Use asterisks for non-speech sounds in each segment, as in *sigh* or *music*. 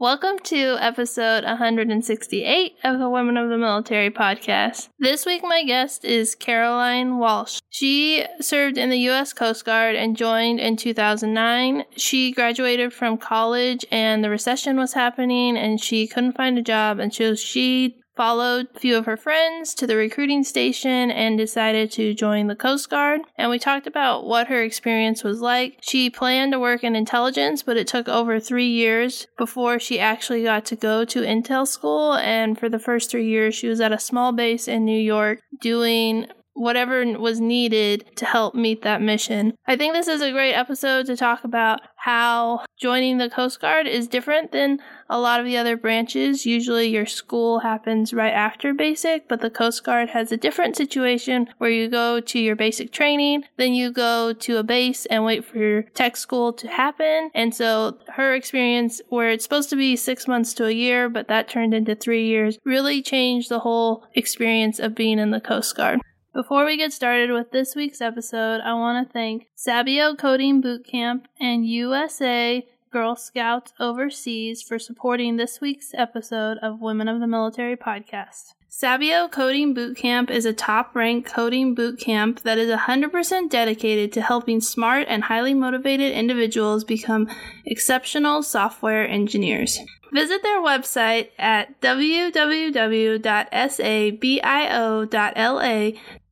Welcome to episode 168 of the Women of the Military podcast. This week, my guest is Caroline Walsh. She served in the U.S. Coast Guard and joined in 2009. She graduated from college and the recession was happening and she couldn't find a job, and so she followed a few of her friends to the recruiting station and decided to join the Coast Guard. And we talked about what her experience was like. She planned to work in intelligence, but it took over three years before she actually got to go to Intel school. And for the first three years, she was at a small base in New York doing whatever was needed to help meet that mission. I think this is a great episode to talk about how joining the Coast Guard is different than a lot of the other branches. Usually your school happens right after basic, but the Coast Guard has a different situation where you go to your basic training, then you go to a base and wait for your tech school to happen. And so her experience where it's supposed to be six months to a year, but that turned into three years, really changed the whole experience of being in the Coast Guard. Before we get started with this week's episode, I want to thank Sabio Coding Bootcamp and USA Girl Scouts Overseas for supporting this week's episode of Women of the Military podcast. Sabio Coding Bootcamp is a top ranked coding bootcamp that is 100% dedicated to helping smart and highly motivated individuals become exceptional software engineers. Visit their website at www.sabio.la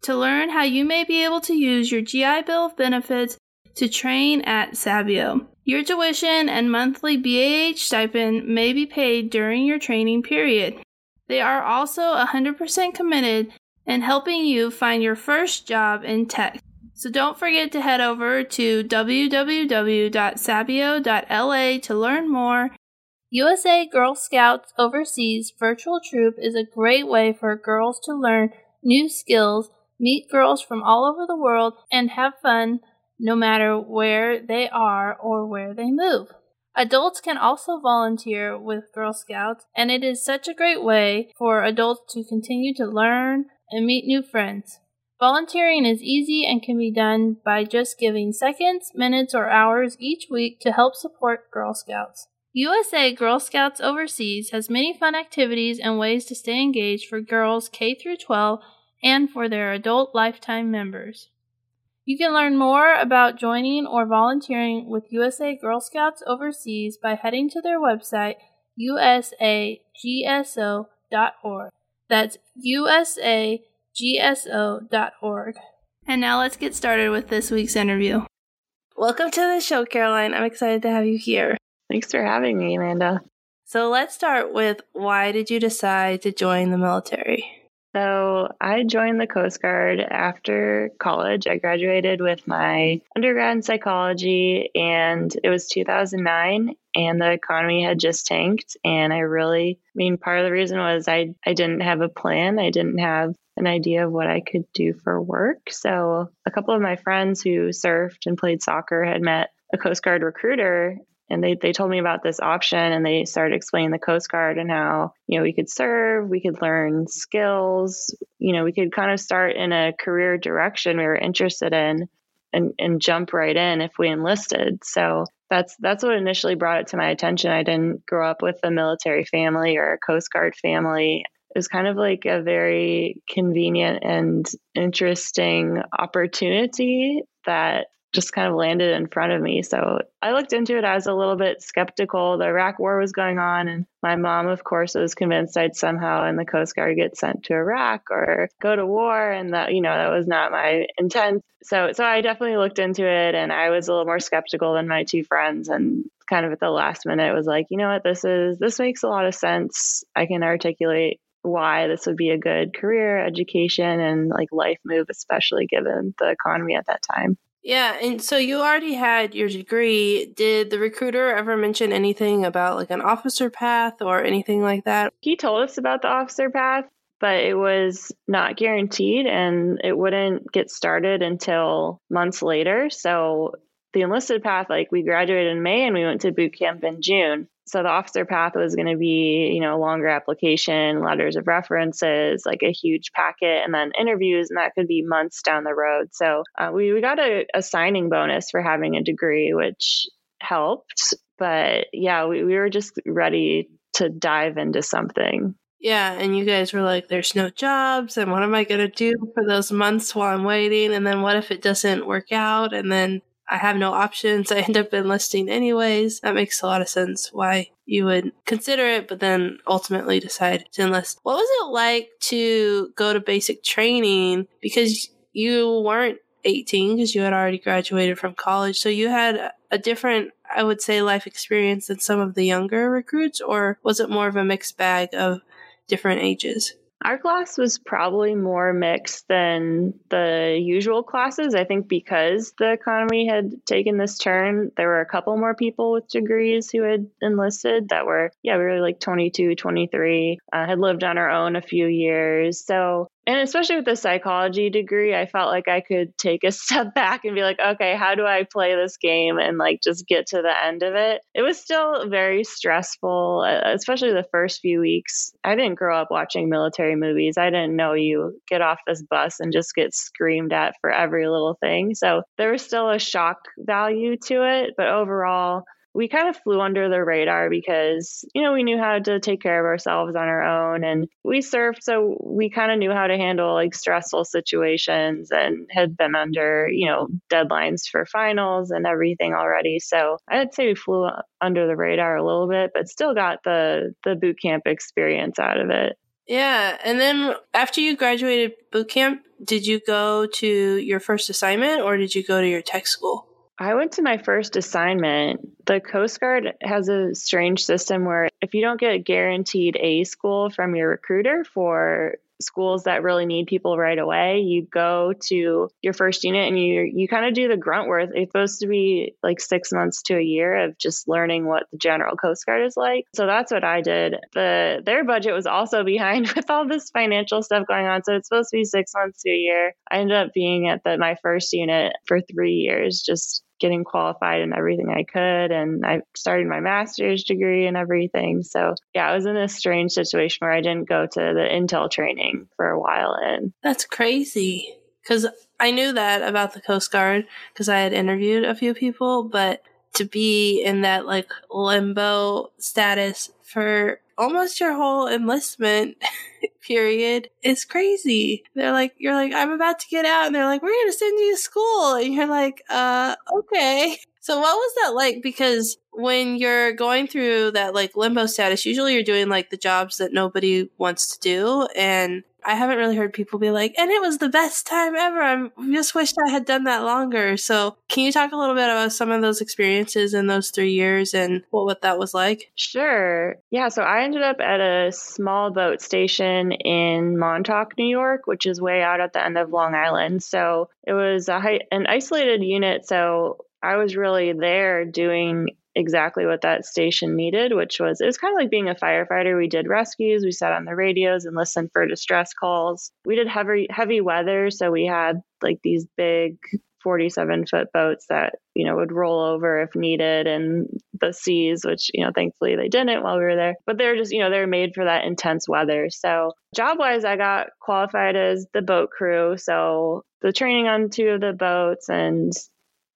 to learn how you may be able to use your GI Bill benefits to train at Sabio. Your tuition and monthly BAH stipend may be paid during your training period. They are also 100% committed in helping you find your first job in tech. So don't forget to head over to www.sabio.la to learn more. USA Girl Scouts Overseas Virtual Troop is a great way for girls to learn new skills meet girls from all over the world, and have fun no matter where they are or where they move. Adults can also volunteer with Girl Scouts, and it is such a great way for adults to continue to learn and meet new friends. Volunteering is easy and can be done by just giving seconds, minutes, or hours each week to help support Girl Scouts. USA Girl Scouts Overseas has many fun activities and ways to stay engaged for girls K through 12 and for their adult lifetime members. You can learn more about joining or volunteering with USA Girl Scouts Overseas by heading to their website, usagso.org. That's usagso.org. And now let's get started with this week's interview. Welcome to the show, Caroline. I'm excited to have you here. Thanks for having me, Amanda. So let's start with why did you decide to join the military? So I joined the Coast Guard after college. I graduated with my undergrad in psychology, and it was 2009, and the economy had just tanked. And I really, I mean, part of the reason was I, I didn't have a plan, I didn't have an idea of what I could do for work. So a couple of my friends who surfed and played soccer had met a Coast Guard recruiter and they, they told me about this option and they started explaining the coast guard and how you know we could serve we could learn skills you know we could kind of start in a career direction we were interested in and, and jump right in if we enlisted. So that's that's what initially brought it to my attention. I didn't grow up with a military family or a coast guard family. It was kind of like a very convenient and interesting opportunity that just kind of landed in front of me. So I looked into it. I was a little bit skeptical. The Iraq War was going on, and my mom, of course, was convinced I'd somehow in the Coast Guard get sent to Iraq or go to war, and that you know that was not my intent. So so I definitely looked into it, and I was a little more skeptical than my two friends, and kind of at the last minute was like, you know what, this is this makes a lot of sense. I can articulate why this would be a good career, education, and like life move, especially given the economy at that time. Yeah, and so you already had your degree. Did the recruiter ever mention anything about like an officer path or anything like that? He told us about the officer path, but it was not guaranteed and it wouldn't get started until months later. So the enlisted path, like we graduated in May and we went to boot camp in June so the officer path was going to be you know a longer application letters of references like a huge packet and then interviews and that could be months down the road so uh, we, we got a, a signing bonus for having a degree which helped. But yeah, we, we were just ready to dive into something. Yeah, and you guys were like, there's no jobs, and what am I going to do for those months while I'm waiting? And then what if it doesn't work out? And then I have no options. *laughs* I end up enlisting anyways. That makes a lot of sense why you would consider it, but then ultimately decide to enlist. What was it like to go to basic training? Because you weren't 18 because you had already graduated from college. So you had a different, I would say, life experience than some of the younger recruits, or was it more of a mixed bag of different ages? Our class was probably more mixed than the usual classes. I think because the economy had taken this turn, there were a couple more people with degrees who had enlisted that were, yeah, we were like 22, 23, uh, had lived on our own a few years. So and especially with the psychology degree, I felt like I could take a *laughs* step back and be like, okay, how do I play this game and like just get to the end of it? It was still very stressful, uh, especially the first few weeks. I didn't grow up watching military movies. I didn't know you get off this bus and just get screamed at for every little thing. So there was still a shock value to it. But overall, we kind of flew under the radar because, you know, we knew how to take care of ourselves on our own and we surfed. So we kind of knew how to handle like stressful situations and had been under, you know, deadlines for finals and everything already. So I'd say we flew under the radar a little bit, but still got the, the boot camp experience out of it. Yeah. And then after you graduated boot camp, did you go to your first assignment or did you go to your tech school? I went to my first assignment. The Coast Guard has a strange system where if you don't get a guaranteed A school from your recruiter for schools that really need people right away, you go to your first unit and you you kind of do the grunt work. It's supposed to be like six months to a year of just learning what the general Coast Guard is like. So that's what I did. The their budget was also *laughs* behind with all this financial stuff going on. So it's supposed to be six months to a year. I ended up being at the my first unit for three years, just getting qualified and everything I could. And I started my master's degree and everything. So, yeah, I was in a strange situation where I didn't go to the Intel training for a while. And that's crazy because I knew that about the Coast Guard because I had interviewed a few people, but to be in that like limbo status for almost your whole enlistment *laughs* period is crazy. They're like, you're like, I'm about to get out. And they're like, we're going to send you to school. And you're like, uh, okay. So what was that like? Because when you're going through that like limbo status, usually you're doing like the jobs that nobody wants to do. And I haven't really heard people be like, and it was the best time ever. I just wished I had done that longer. So, can you talk a little bit about some of those experiences in those three years and what, what that was like? Sure. Yeah. So, I ended up at a small boat station in Montauk, New York, which is way out at the end of Long Island. So, it was a an isolated unit. So, I was really there doing exactly what that station needed, which was it was kind of like being a firefighter. We did rescues, we sat on the radios and listened for distress calls. We did heavy heavy weather, so we had like these big 47 foot boats that you know would roll over if needed and the seas which you know thankfully they didn't while we were there but they're just you know they're made for that intense weather so job wise i got qualified as the boat crew so the training on two of the boats and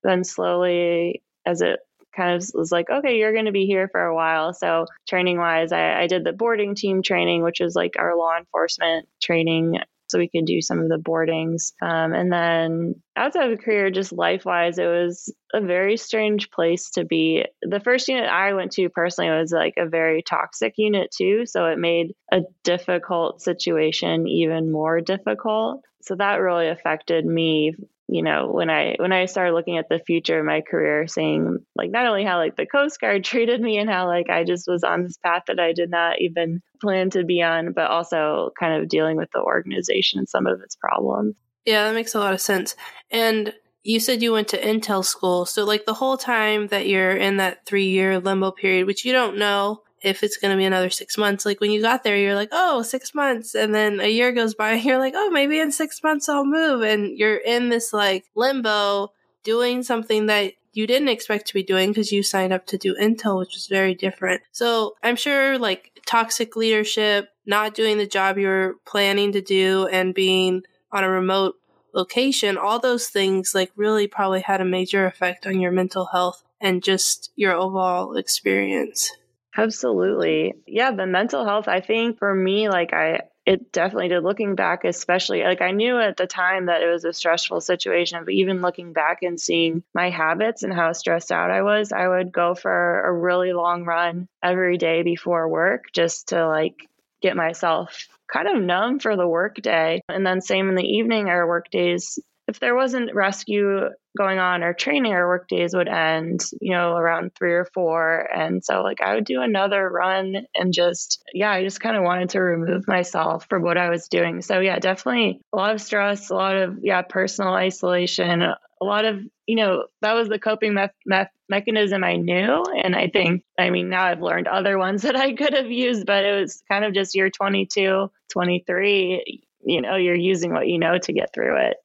then slowly as it kind of was like, okay, you're going to be here for a while. So, training wise, I, I did the boarding team training, which is like our law enforcement training. So we could do some of the boardings. Um, and then outside of the career, just life wise, it was a very strange place to be. The first unit I went to personally was like a very toxic unit, too. So it made a difficult situation even more difficult. So that really affected me you know when i when i started looking at the future of my career saying like not only how like the coast guard *laughs* treated me and how like i just was on this path that i did not even plan to be on but also kind of dealing with the organization and some of its problems. Yeah that makes a lot of sense. And you said you went to intel school. So like the whole time that you're in that three year limbo period which you don't know if it's going to be another six months. Like when you got there, you're like, oh, six months. And then a year goes by *laughs* and you're like, oh, maybe in six months I'll move. And you're in this like limbo doing something that you didn't expect to be doing because you signed up to do Intel, which was very different. So I'm sure like toxic leadership, not doing the job you were planning to do, and being on a remote location, all those things like really probably had a major effect on your mental health and just your overall experience. Absolutely. Yeah, the mental health, I think for me, like I, it definitely did. Looking back, especially, like I knew at the time that it was a stressful situation, but even looking back and seeing my habits and how stressed out I was, I would go for a really long run every day before work just to like get myself kind of numb for the work day. And then same in the evening, our work days if there wasn't rescue going on or training, our work days would end, you know, around three or four. And so, like, I would do another run and just, yeah, I just kind of wanted to remove myself from what I was doing. So, yeah, definitely a lot of stress, a lot of, yeah, personal isolation, a lot of, you know, that was the coping me- me- mechanism I knew. And I think, I mean, now I've learned other ones *laughs* that I could have used, but it was kind of just year 22, 23. You know, you're using what you know to get through it.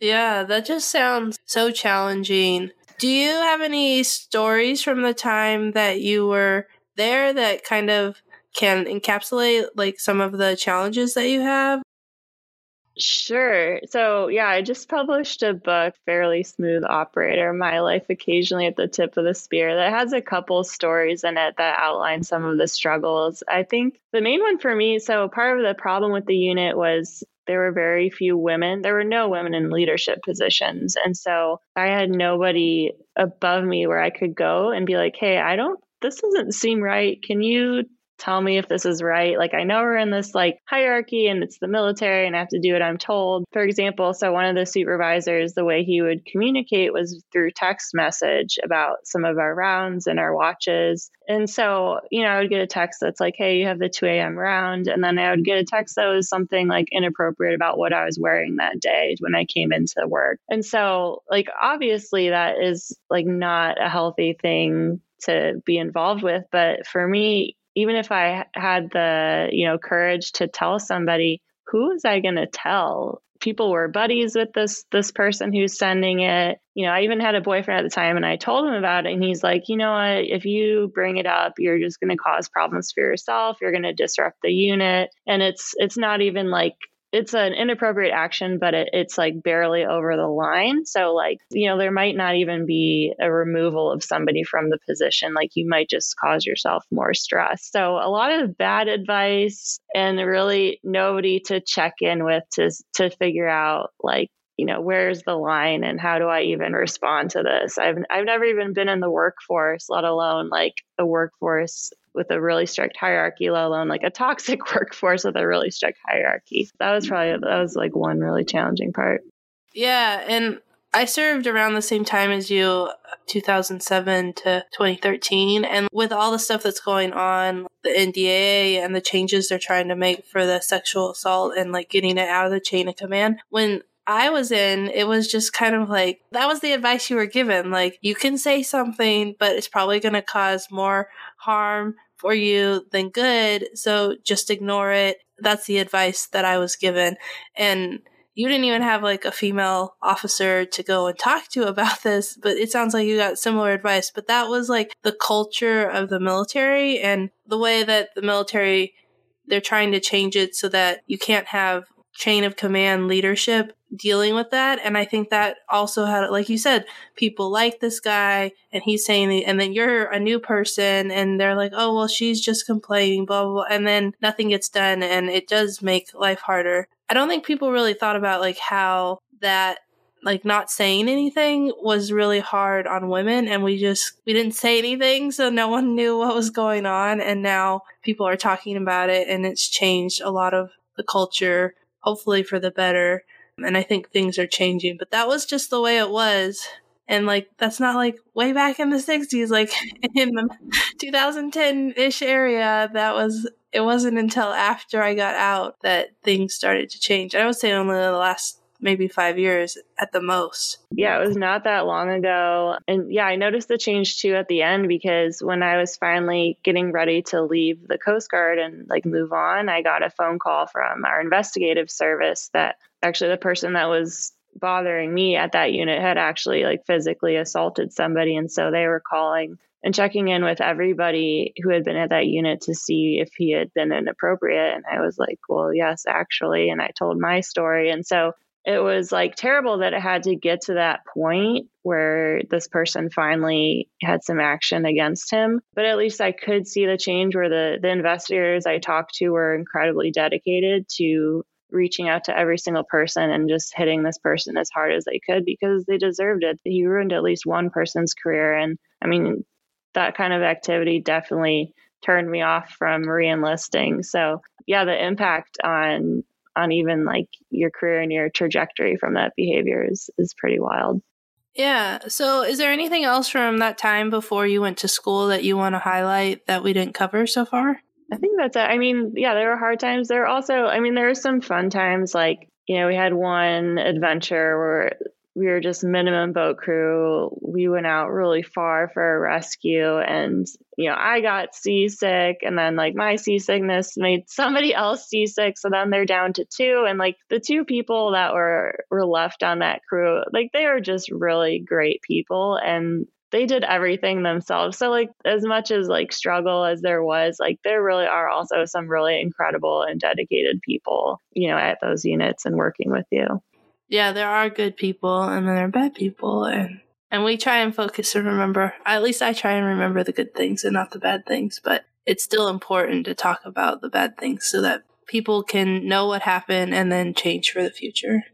Yeah, that just sounds so challenging. Do you have any stories from the time that you were there that kind of can encapsulate like some of the challenges that you have? Sure. So, yeah, I just published a book, Fairly Smooth Operator My Life Occasionally at the Tip of the Spear, that has a couple stories in it that outline some of the struggles. I think the main one for me so, part of the problem with the unit was there were very few women. There were no women in leadership positions. And so I had nobody above me where I could go and be like, hey, I don't, this doesn't seem right. Can you tell me if this is right. Like, I know we're in this like hierarchy and it's the military and I have to do what I'm told. For example, so one of the supervisors, the way he would communicate was through text message about some of our rounds and our watches. And so, you know, I would get a text that's like, hey, you have the 2 a.m. round. And then I would get a text that was something like inappropriate about what I was wearing that day when I came into work. And so, like, obviously, that is like not a healthy thing to be involved with. But for me, even if I had the, you know, courage to tell somebody, who was I going to tell? People were buddies with this this person who's sending it. You know, I even had a boyfriend at the time and I told him about it and he's like, "You know what? If you bring it up, you're just going to cause problems for yourself. You're going to disrupt the unit." And it's it's not even like it's an inappropriate action, but it, it's like barely over the line. So, like, you know, there might not even be a removal of somebody from the position. Like, you might just cause yourself more stress. So, a lot of bad advice and really nobody to check in with to, to figure out, like, you know where's the line and how do i even respond to this i've i've never even been in the workforce let alone like a workforce with a really strict hierarchy let alone like a toxic *laughs* workforce with a really strict hierarchy that was probably that was like one really challenging part yeah and I served around the same time as you, 2007 to 2013. And with all the stuff that's going on, the NDA and the changes they're trying to make for the sexual assault and like getting it out of the chain of command, when I was in, it was just kind of like that was the advice you were given. Like, you can say something, but it's probably going to cause more harm for you than good. So just ignore it. That's the advice that I was given. And you didn't even have like a female officer to go and talk to about *laughs* this, but it sounds like you got similar advice. But that was like the culture of the military and the way that the military they're trying to change it so that you can't have chain of command leadership dealing with that. And I think that also had, like you said, people like this guy and he's saying, and then you're a new person and they're like, oh, well, she's just complaining, blah, blah, blah. And then nothing gets done and it does make life harder. I don't think people really thought about like how that like not saying anything was really hard on women and we just we didn't say anything so no one knew what was going on and now people are talking about it and it's changed a lot of the culture hopefully for the better and I think things are changing, but that was just the way it was. And like, that's not like way back in the 60s, like *laughs* in the 2010 ish area. That was, it wasn't until after I got out that things started to change. I would say only the last maybe five years at the most. Yeah, it was not that long ago. And yeah, I noticed the change too at the end because when I was finally getting ready to leave the Coast Guard and like move on, I got a phone call from our investigative service that actually the person that was bothering me at that unit had actually like physically assaulted somebody and so they were calling and checking in with everybody who had been at that unit to see if he had been inappropriate and i was like well yes actually and i told my story and so it was like terrible that it had to get to that point where this person finally had some action against him. But at least I could see the change where the, the investigators I talked to were incredibly dedicated to reaching out to every single person and just hitting this person as hard as they could because they deserved it. He ruined at least one person's career. And I mean, that kind of activity definitely turned me off from re-enlisting. So yeah, the impact on on even like your career and your trajectory from that behavior is is pretty wild. Yeah. So is there anything else from that time before you went to school that you want to highlight that we didn't cover so far? I think that's it. I mean, yeah, there were hard times. There were also, I mean, there were some fun times. Like, you know, we had one adventure where we were just minimum boat crew. We went out really far for a rescue and you know, I got seasick and then like my seasickness made somebody else seasick. So then they're down to two. And like the two people that were were left on that crew, like they are just really great people and they did everything themselves. So like as much as like struggle as there was, like there really are also some really incredible and dedicated people, you know, at those units and working with you yeah, there are good people and then there are bad people and and we try and focus and remember at least I try and remember the good things and not the bad things, but it's still important to talk about the bad things so that people can know what happened and then change for the future.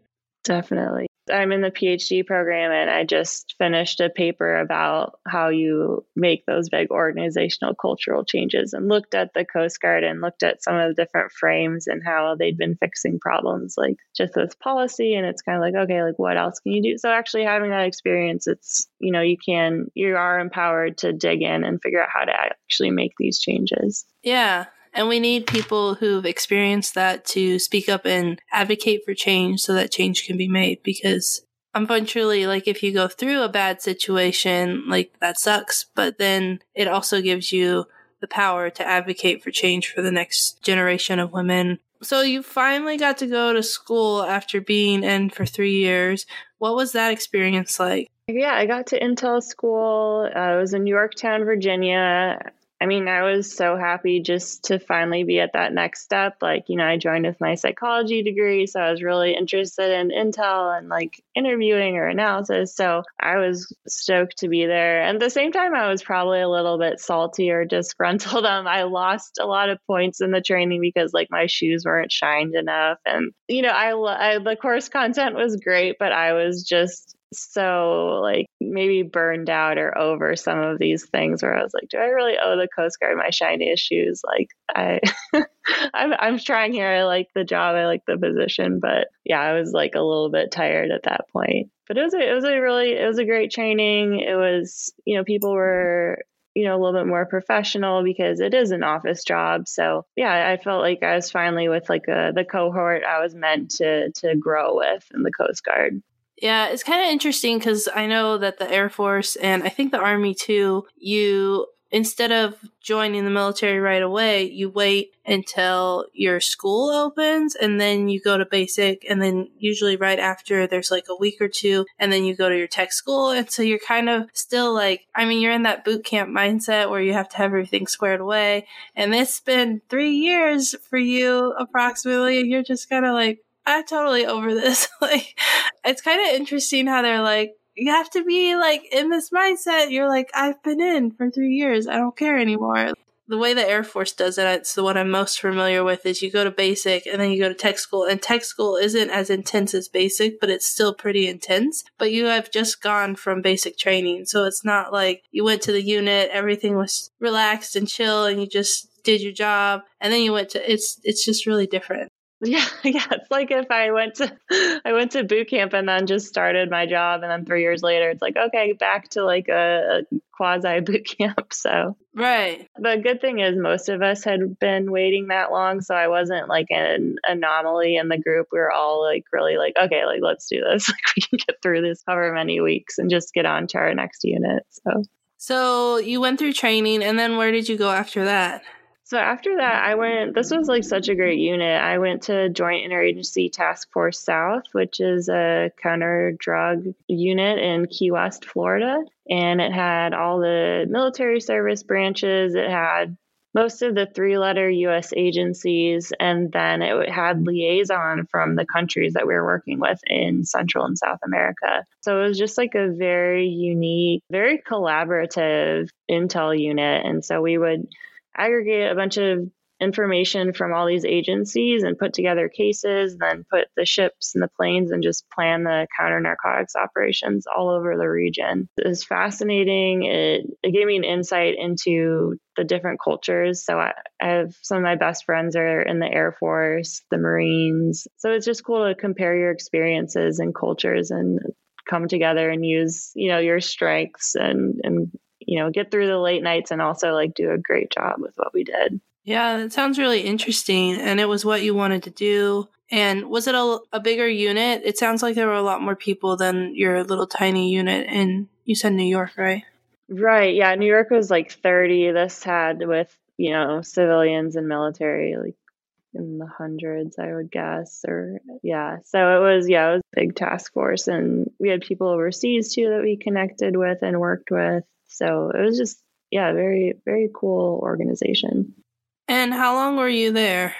Definitely. I'm in the PhD program and I just finished a paper about how you make those big organizational cultural changes and looked at the Coast Guard and looked at some of the different frames and how they'd been fixing problems like just with policy and it's kind of like okay like what else can you do so actually having that experience it's you know you can you are empowered to dig in and figure out how to actually make these changes. Yeah, and we need people who've experienced that to speak up and advocate for change so that change can be made. Because eventually like if you go through a bad situation like that sucks but then it also gives you the power to advocate for change for the next generation of women. So you finally got to go to school after being in for three years. What was that experience like? Yeah i got to intel school. Uh, i was in yorktown virginia I mean, I was so happy just to finally be at that next step. Like, you know, I joined with my psychology degree, so I was really interested in intel and like interviewing or analysis. So I was stoked to be there. And at the same time, I was probably a little bit salty or disgruntled. *laughs* Um, I lost a lot of points in the training because like my shoes weren't shined enough. And, you know, I, I the course content was great, but I was just so like maybe burned out or over some of these things where I was like, do I really owe the Coast Guard my shiniest shoes? Like I, *laughs* I'm, I'm trying here. I like the job. I like the position, but yeah, I was like a little bit tired at that point. But it was a, it was a really it was a great training. It was you know people were you know a little bit more professional because it is an office job so yeah i felt like i was finally with like a, the cohort i was meant to to grow with in the coast guard yeah, it's kind of interesting because I know that the Air Force and I think the Army too, you instead of joining the military right away, you wait until your school opens and then you go to basic and then usually right after there's like a week or two and then you go to your tech school. And so you're kind of still like I mean you're in that boot camp mindset where you have to have everything squared away. And it's been 3 years for you approximately and you're just kind of like I'm totally over this. *laughs* like, it's kind of interesting how they're like, you have to be like in this mindset. You're like, I've been in for three years. I don't care anymore. The way the Air Force does it, it's the one I'm most familiar with, is you go to basic and then you go to tech school. And tech school isn't as intense as basic, but it's still pretty intense. But you have just gone from basic training. So it's not like you went to the unit, everything was relaxed and chill, and you just did your job and then you went to it's it's just really different yeah, *laughs* yeah. It's like if I went to *laughs* I went to boot camp and then just started my job, and then three years later, it's like okay, back to like a, a quasi *laughs* boot camp. So right. The good thing is most of us had been waiting that long, so I wasn't like an anomaly in the group. We were all like really like okay, like let's do this. Like we can get through this however many weeks and just get on to our next unit. So. So you went through training, and then where did you go after that? So after that, I went. This was like such a great unit. I went to Joint Interagency Task Force South, which is a counter drug unit in Key West, Florida, and it had all the military service branches. It had most of the three letter US agencies, and then it had liaison from the countries that we were working with in Central and South America. So it was just like a very unique, very collaborative intel unit. And so we would aggregate a bunch of information from all these agencies and put together cases, then put the ships and the planes and just plan the counter narcotics operations all over the region. It was fascinating. It, it gave me an insight into the different cultures. So I, I have some of my best friends are in the Air Force, the Marines. So it's just cool to compare your experiences and cultures and come together and use, you know, your strengths and, and you know, get through the late nights and also like do a great job with what we did. Yeah, that sounds really interesting. And it was what you wanted to do. And was it a, a bigger unit? It sounds like there were a lot more people than your little tiny unit in, you said New York, right? Right. Yeah. New York was like 30. This had with, you know, civilians and military, like in the hundreds, I would guess. Or, yeah. So it was, yeah, it was a big task force. And we had people overseas too that we connected with and worked with. So it was just, yeah, very, very cool organization. And how long were you there?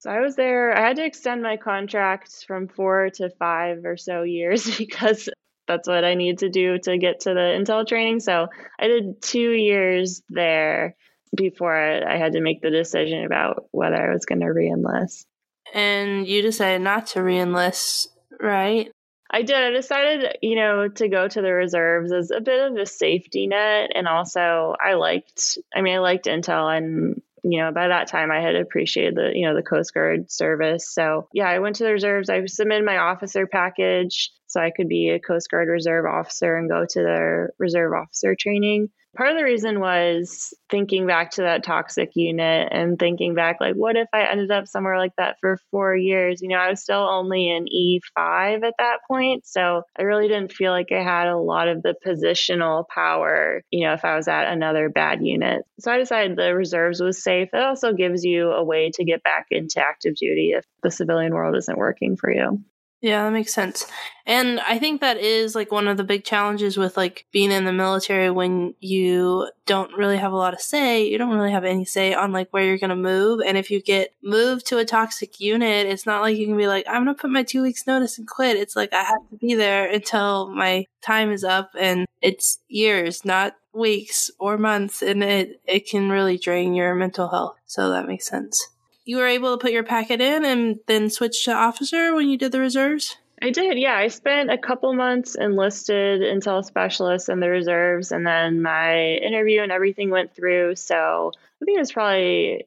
So I was there. I had to extend my contract from four to five or so years *laughs* because that's what I need to do to get to the Intel training. So I did two years there before I, had to make the decision about whether I was going to reenlist. And you decided not to reenlist, right? I did. I decided, you know, to go to the reserves as a bit of a safety net. And also, I liked, I mean, I liked Intel and you know, by that time I had appreciated the, you know, the Coast Guard service. So yeah, I went to the reserves. I submitted my officer package so I could be a Coast Guard reserve officer and go to their reserve officer training part of the reason was thinking back to that toxic unit and thinking back like what if i ended up somewhere like that for four years? You know i was still only in e5 at that point so i really didn't feel like i had a lot of the positional power you know if i was at another bad unit. So i decided the reserves was safe. It also gives you a way to get back into active duty if the civilian world isn't working for you yeah, that makes sense. And I think that is like one of the big challenges with like being in the military when you don't really have a lot of say. You don't really have any say on like where you're going to move. And if you get moved to a toxic unit, it's not like you can be like, I'm going to put my two weeks notice and quit. It's like I have to be there until my time is up and it's years, not weeks or months. And it, it can really drain your mental health. So that makes sense you were able to put your packet in and then switch to officer when you did the reserves? I did, yeah. I spent a couple months enlisted intel specialist in the reserves, and then my interview and everything went through. So I think it was probably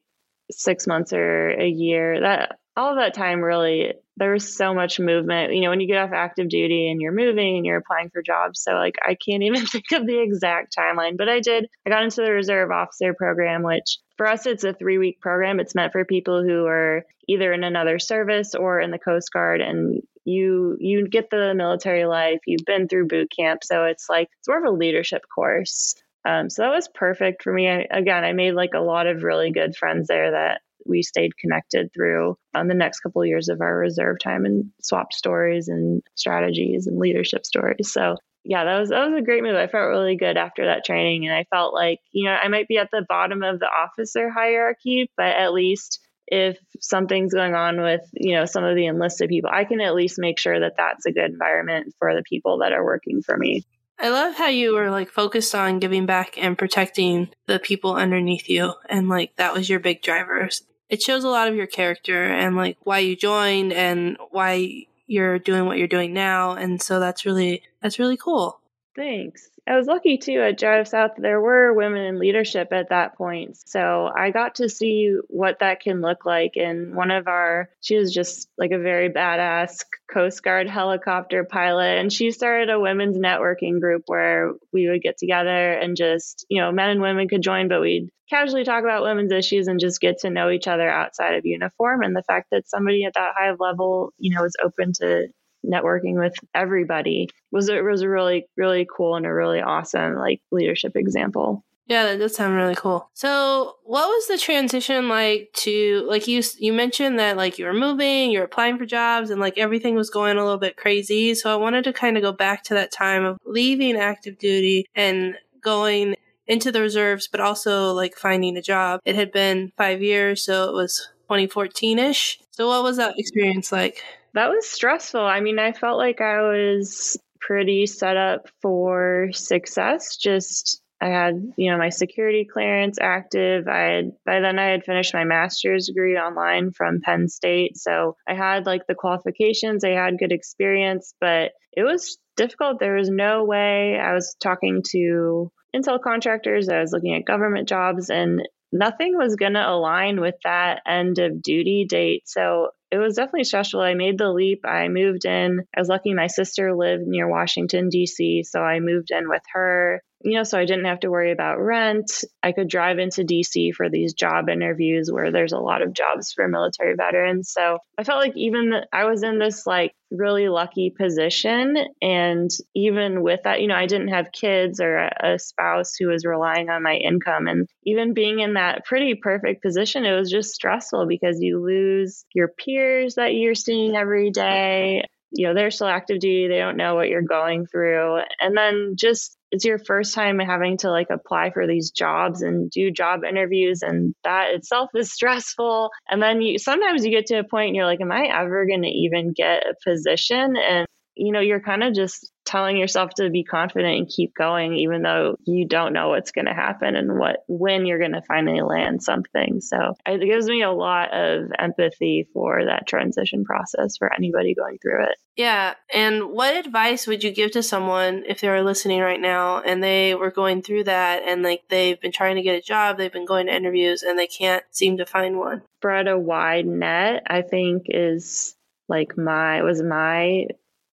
six months or a year. That all that time really there was so much movement. You know, when you get off active duty and you're moving and you're applying for jobs. So like I can't *laughs* even think of the exact timeline, but I did. I got into the reserve officer program, which for us it's a three week program. It's meant for people who are either in another service or in the Coast Guard and you you get the military life, you've been through boot camp. So it's like it's more of a leadership course. Um, so that was perfect for me. I, again, I made like a lot of really good friends there that we stayed connected through um, the next couple of years of our reserve time and swapped stories and strategies and leadership stories. So yeah, that was that was a great move. I felt really good after that training, and I felt like you know I might be at the bottom of the officer hierarchy, but at least if something's going on with you know some of the enlisted people, I can at least make sure that that's a good environment for the people that are working for me. I love how you were like focused on giving back and protecting the people underneath you, and like that was your big driver it shows a lot of your character and like why you joined and why you're doing what you're doing now and so that's really that's really cool thanks I was lucky too at JIATF South. There were women in leadership at that point. So I got to see what that can look like. And one of our, she was just like a very badass Coast Guard helicopter pilot. And she started a women's networking group where we would get together and just, you know, men and women could join, but we'd casually talk about women's issues and just get to know each other outside of uniform. And the fact that somebody at that high level, you know, was open to networking with everybody was it was a really really cool and a really awesome like leadership example. Yeah, that does sound really cool. So, what was the transition like to like you you mentioned that like you were moving, you were applying for jobs and like everything was going a little bit crazy. So, I wanted to kind of go back to that time of leaving active duty and going into the reserves, but also like finding a job. It had been five years, so it was 2014 ish. So, what was that experience like? That was stressful. I mean, I felt like I was pretty set up for success. Just I had, you know, my security clearance active. I had by then I had finished my master's degree online from Penn State. So I had like the qualifications, I had good experience, but it was difficult. There was no way I was talking to Intel contractors, I was looking at government jobs and nothing was going to align with that end of duty date. So it was definitely stressful. I made the leap. I moved in. I was lucky my sister lived near Washington, D.C., so I moved in with her you know, so I didn't have to worry about rent. I could drive into DC for these job interviews where there's a lot of jobs for military veterans. So I felt like even I was in this like really lucky position. And even with that, you know, I didn't have kids or a, spouse who was relying on my income. And even being in that pretty perfect position, it was just stressful because you lose your peers that you're seeing every day you know they're still active duty they don't know what you're going through and then just it's your first time having to like apply for these jobs and do job interviews and that itself is stressful. And then you sometimes you get to a point and you're like am i ever going to even get a position? And you know you're kind of just telling yourself to be confident and keep going even though you don't know what's going to happen and what when you're going to finally land something. So it gives me a lot of empathy for that transition process for anybody going through it. Yeah. And what advice would you give to someone if they were listening right now and they were going through that and like they've been trying to get a job they've been going to interviews and they can't seem to find one? Spread a wide net i think is like my was my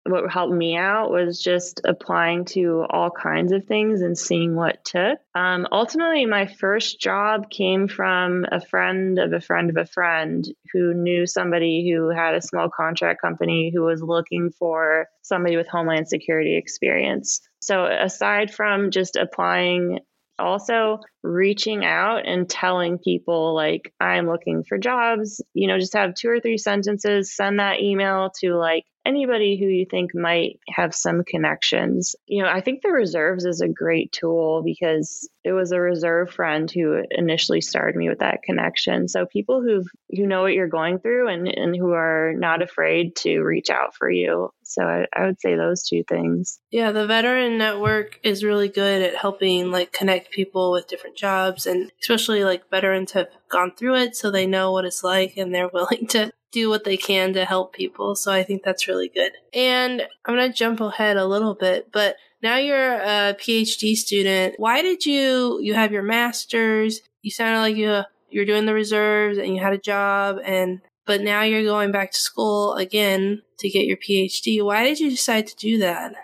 what helped me out was just applying to all kinds of things and seeing what took. Um, ultimately, my first job came from a friend of a friend of a friend who knew somebody who had a small contract company who was looking for somebody with Homeland Security experience. So, aside from just applying also reaching out and telling people like i'm looking for jobs you know just have two or three sentences send that email to like anybody who you think might have some connections. You know, I think the reserves is a great tool because it was a reserve friend who initially started me with that connection. So people who who know what you're going through and, and who are not afraid to reach out for you. So I, I would say those two things. Yeah, the veteran network is really good at helping like connect people with different jobs and especially like veterans have gone through it so they know what it's like and they're *laughs* willing to do what they can to help people. So I think that's really good. And I'm going to jump ahead a little bit, but now you're a PhD student. Why did you you have your masters? You sounded like you you're doing the reserves and you had a job and but now you're going back to school again to get your PhD. Why did you decide to do that?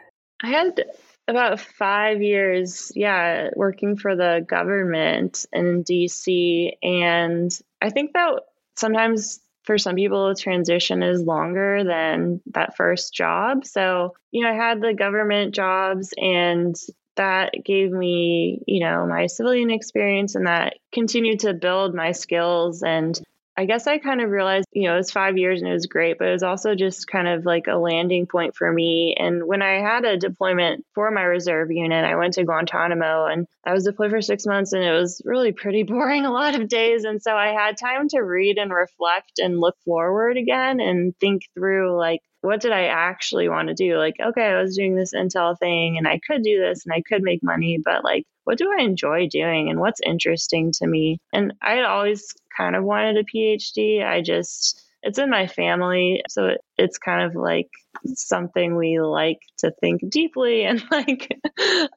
I had about five years, yeah, working for the government in DC. And I think that sometimes for some people, a transition is longer than that first job. So, you know, I had the government jobs and that gave me, you know, my civilian experience and that continued to build my skills and I guess I kind of realized, you know, it was five years and it was great, but it was also just kind of like a landing point for me. And when I had a deployment for my reserve unit, I went to Guantanamo and I was deployed for six months and it was really pretty *laughs* boring a lot of days. And so I had time to read and reflect and look forward again and think through like, what did I actually want to do? Like, okay, I was doing this Intel thing and I could do this and I could make money, but like, what do I enjoy doing and what's interesting to me? And I had always kind of wanted a PhD. I just, it's in my family. So it, it's kind of like something we like to think deeply *laughs* and like,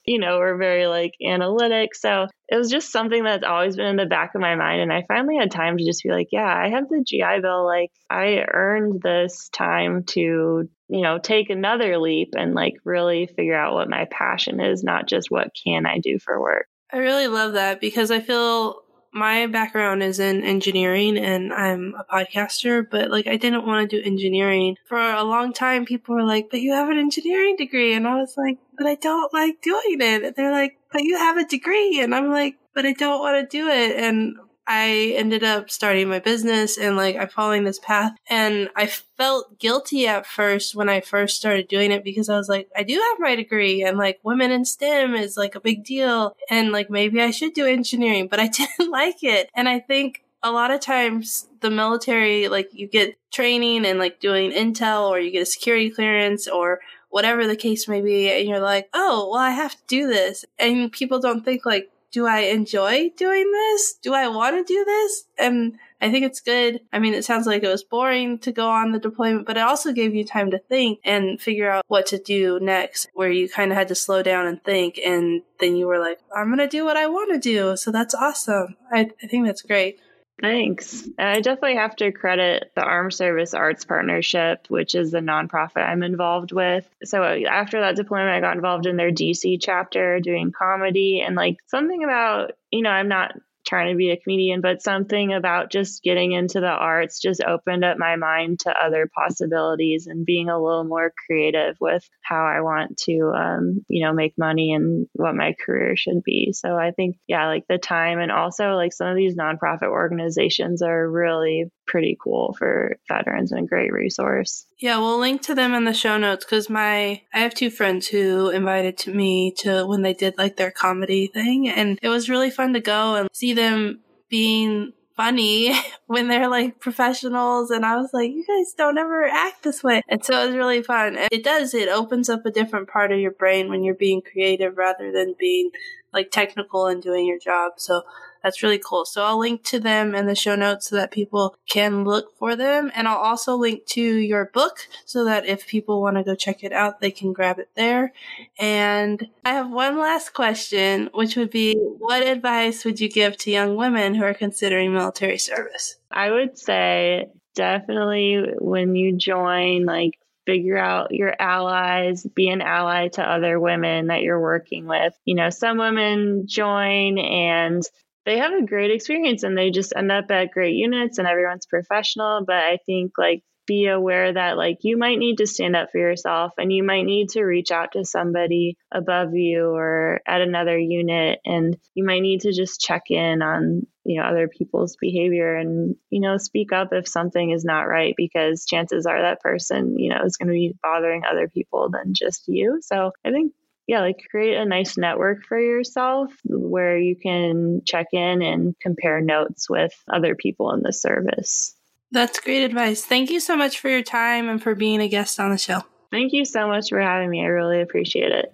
you know, we're very like analytic. So it was just something that's always been in the back of my mind. And I finally had time to just be like, yeah, I have the GI Bill. Like I earned this time to, you know, take another leap and like really figure out what my passion is, not just what can I do for work. I really love that because I feel my background is in engineering and I'm a podcaster, but like I didn't want to do engineering. For a long time, people were like, but you have an engineering degree. And I was like, but I don't like doing it. And they're like, but you have a degree. And I'm like, but I don't want to do it. And I ended up starting my business and like I'm following this path. And I felt guilty at first when I first started doing it because I was like, I do have my degree and like women in STEM is like a big deal. And like maybe I should do engineering, but I *laughs* didn't like it. And I think a lot of times the military, like you get training and like doing intel or you get a security clearance or whatever the case may be. And you're like, oh, well, I have to do this. And people don't think like, do I enjoy doing this? Do I want to do this? And I think it's good. I mean, it sounds like it was boring to go on the deployment, but it also gave you time to think and figure out what to do next, where you kind of had to slow down and think. And then you were like, I'm going to do what I want to do. So that's awesome. I, I think that's great. Thanks. I definitely have to credit the Armed Service Arts Partnership, which is the nonprofit I'm involved with. So after that deployment, I got involved in their DC chapter doing comedy and like something about, you know, I'm not trying to be a comedian, but something about just getting into the arts just opened up my mind to other possibilities and being a little more creative with how I want to, um, you know, make money and what my career should be. So I think, yeah, like the time and also like some of these nonprofit organizations are really pretty cool for veterans and a great resource. Yeah, we'll link to them in the show notes because my I have two friends who invited to me to when they did like their comedy thing, and it was really fun to go and see them being funny *laughs* when they're like professionals and I was like, you guys don't ever act this way. And so it was really fun. And it does, it opens up a different part of your brain when you're being creative rather than being like technical and doing your job. So that's really cool. So I'll link to them in the show notes so that people can look for them. And I'll also link to your book so that if people want to go check it out, they can grab it there. And I have one last question, which would be what advice would you give to young women who are considering military service? I would say definitely when you join, like, figure out your allies, be an ally to other women that you're working with. You know, some women join and they have a great experience and they just end up at great units and everyone's professional. But I think like be aware that like you might need to stand up for yourself and you might need to reach out to somebody above you or at another unit and you might need to just check in on you know other people's behavior and you know speak up if something is not right because chances are that person you know is going to be bothering other people than just you so i think yeah, like create a nice network for yourself where you can check in and compare notes with other people in the service. That's great advice. Thank you so much for your time and for being a guest on the show. Thank you so much for having me. I really appreciate it.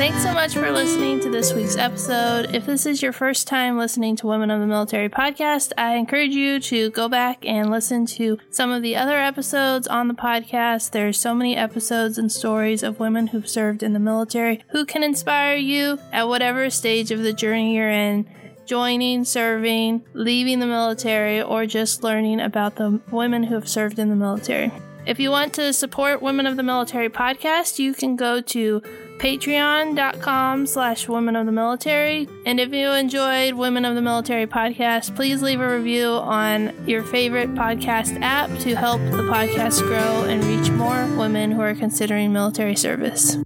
Thanks so much for listening to this week's episode. If this is your first time listening to Women of the Military podcast, I encourage you to go back and listen to some of the other episodes on the podcast. There's so many episodes and stories of women who've served in the military who can inspire you at whatever stage of the journey you're in joining, serving, leaving the military, or just learning about the women who have served in the military. If you want to support Women of the Military podcast, you can go to patreon.com slash women of the military. And if you enjoyed Women of the Military podcast, please leave a review on your favorite podcast app to help the podcast grow and reach more women who are considering military service.